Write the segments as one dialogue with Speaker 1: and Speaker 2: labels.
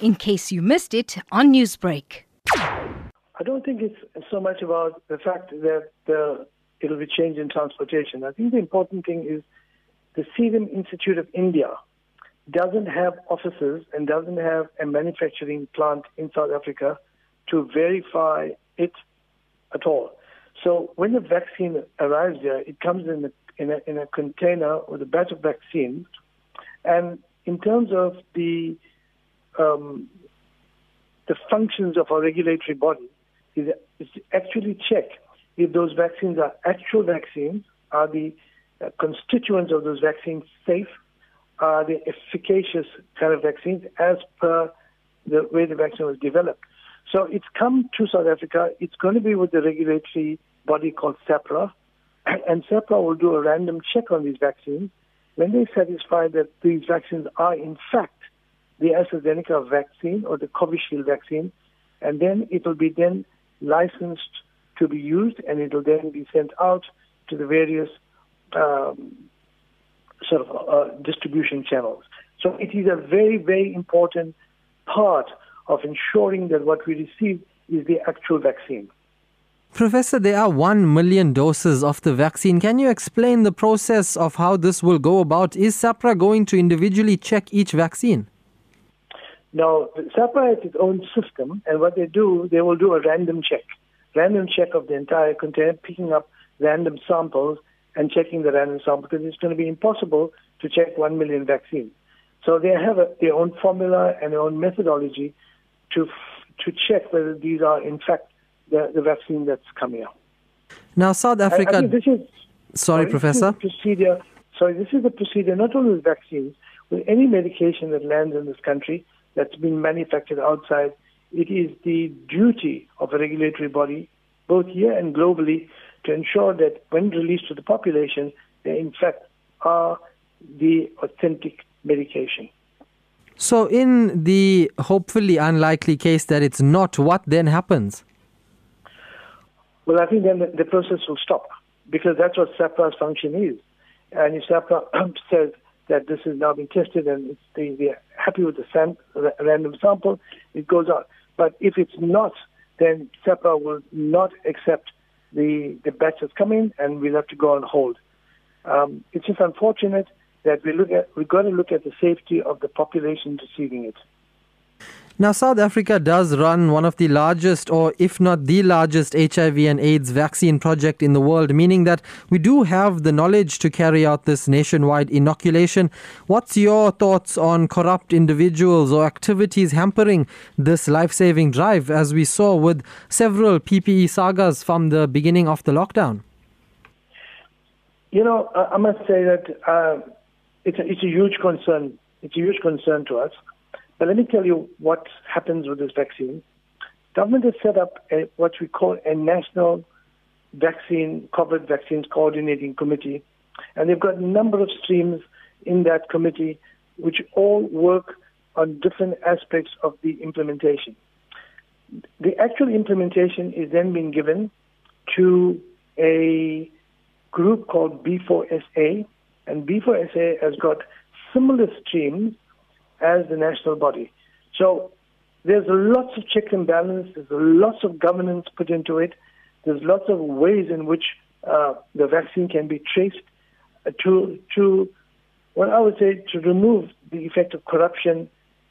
Speaker 1: in case you missed it on Newsbreak.
Speaker 2: I don't think it's so much about the fact that the, it'll be changed in transportation. I think the important thing is the Serum Institute of India doesn't have offices and doesn't have a manufacturing plant in South Africa to verify it at all. So when the vaccine arrives there, it comes in a, in a, in a container with a batch of vaccine. And in terms of the um, the functions of our regulatory body, is, is to actually check if those vaccines are actual vaccines, are the uh, constituents of those vaccines safe, are they efficacious kind of vaccines as per the way the vaccine was developed. So it's come to South Africa. It's going to be with the regulatory body called SAHPRA, and SAHPRA will do a random check on these vaccines. When they satisfy that these vaccines are in fact the AstraZeneca vaccine or the Covishield vaccine, and then it will be then licensed to be used, and it will then be sent out to the various um, sort of uh, distribution channels. So it is a very, very important part of ensuring that what we receive is the actual vaccine.
Speaker 3: Professor, there are 1 million doses of the vaccine. Can you explain the process of how this will go about? Is SAHPRA going to individually check each vaccine?
Speaker 2: Now, SAHPRA has its own system, and what they do, they will do a random check. Random check of the entire container, picking up random samples and checking the random sample because it's going to be impossible to check 1 million vaccines. So they have a, their own formula and their own methodology to to check whether these are in fact the, the vaccine that's coming out.
Speaker 3: Now, South Africa.
Speaker 2: I, I this is,
Speaker 3: sorry, sorry, Professor.
Speaker 2: Procedure. Sorry, this is the procedure not only with vaccines, with any medication that lands in this country that's been manufactured outside. It is the duty of a regulatory body, both here and globally, to ensure that when released to the population, they in fact are the authentic medication.
Speaker 3: So, in the hopefully unlikely case that it's not, what then happens?
Speaker 2: Well, I think then the, process will stop because that's what SAHPRA's function is. And if SAHPRA says that this has now been tested and they, they're happy with the sam- random sample, it goes on. But if it's not, then SAHPRA will not accept the, the batch that's coming and we'll have to go on hold. Um, it's just unfortunate that we look at, we've got to look at the safety of the population receiving it.
Speaker 3: Now, South Africa does run one of the largest, or if not the largest, HIV and AIDS vaccine project in the world, meaning that we do have the knowledge to carry out this nationwide inoculation. What's your thoughts on corrupt individuals or activities hampering this life saving drive, as we saw with several PPE sagas from the beginning of the lockdown?
Speaker 2: You know, I must say that uh, it's, a, it's a huge concern. It's a huge concern to us. But let me tell you what happens with this vaccine. Government has set up a, what we call a national vaccine, COVID vaccines coordinating committee, and they've got a number of streams in that committee which all work on different aspects of the implementation. The actual implementation is then being given to a group called B4SA, and B4SA has got similar streams as the national body. So there's lots of check and balance. There's lots of governance put into it. There's lots of ways in which uh, the vaccine can be traced uh, to to what I would say to remove the effect of corruption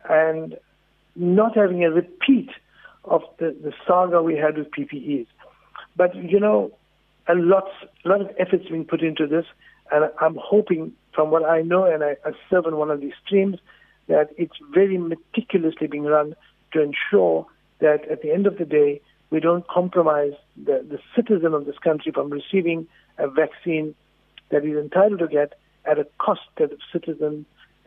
Speaker 2: and not having a repeat of the, the saga we had with PPEs. But you know, a lot lot of efforts being put into this, and I'm hoping, from what I know, and I, I serve on one of these streams, that it's very meticulously being run to ensure that at the end of the day, we don't compromise the, the citizen of this country from receiving a vaccine that he's entitled to get at a cost that the citizen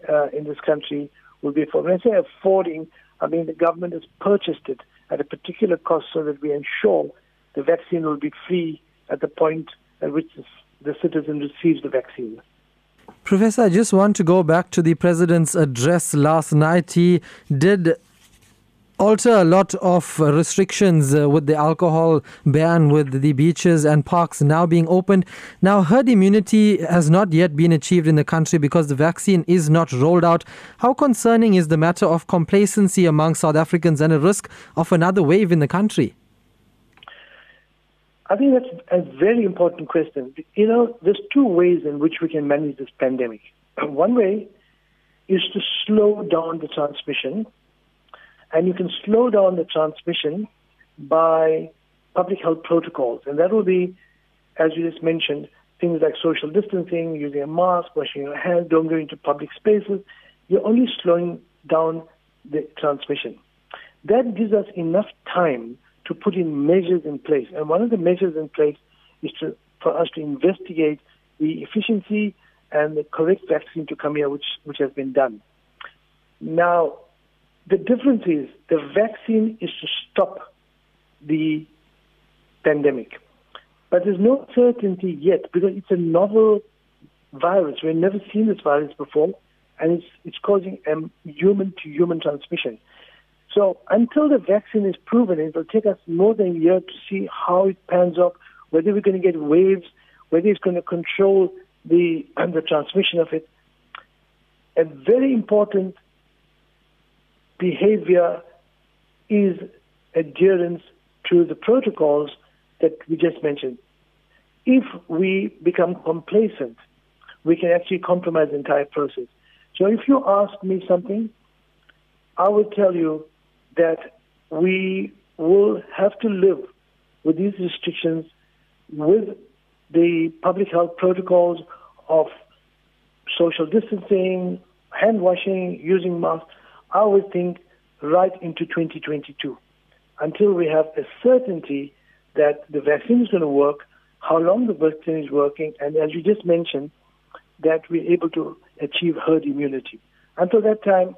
Speaker 2: uh, in this country will be affording. When I say affording, I mean the government has purchased it at a particular cost so that we ensure the vaccine will be free at the point at which the citizen receives the vaccine.
Speaker 3: Professor, I just want to go back to the president's address last night. He did alter a lot of restrictions uh, with the alcohol ban, with the beaches and parks now being opened. Now, herd immunity has not yet been achieved in the country because the vaccine is not rolled out. How concerning is the matter of complacency among South Africans and a risk of another wave in the country?
Speaker 2: I think that's a very important question. You know, there's two ways in which we can manage this pandemic. One way is to slow down the transmission, and you can slow down the transmission by public health protocols, and that will be, as you just mentioned, things like social distancing, using a mask, washing your hands, don't go into public spaces. You're only slowing down the transmission. That gives us enough time to put in measures in place. And one of the measures in place is to, for us to investigate the efficiency and the correct vaccine to come here, which, which has been done. Now, the difference is the vaccine is to stop the pandemic. But there's no certainty yet because it's a novel virus. We've never seen this virus before, and it's, it's causing human to human transmission. So until the vaccine is proven, it will take us more than a year to see how it pans out, whether we're going to get waves, whether it's going to control the, and the transmission of it. A very important behavior is adherence to the protocols that we just mentioned. If we become complacent, we can actually compromise the entire process. So if you ask me something, I will tell you that we will have to live with these restrictions with the public health protocols of social distancing, hand washing, using masks, I would think right into 2022 until we have a certainty that the vaccine is going to work, how long the vaccine is working, and as you just mentioned, that we're able to achieve herd immunity. Until that time,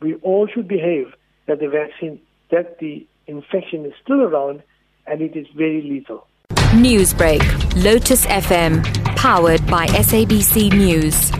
Speaker 2: we all should behave that the vaccine, that the infection is still around and it is very lethal.
Speaker 1: Newsbreak, Lotus FM, powered by SABC News.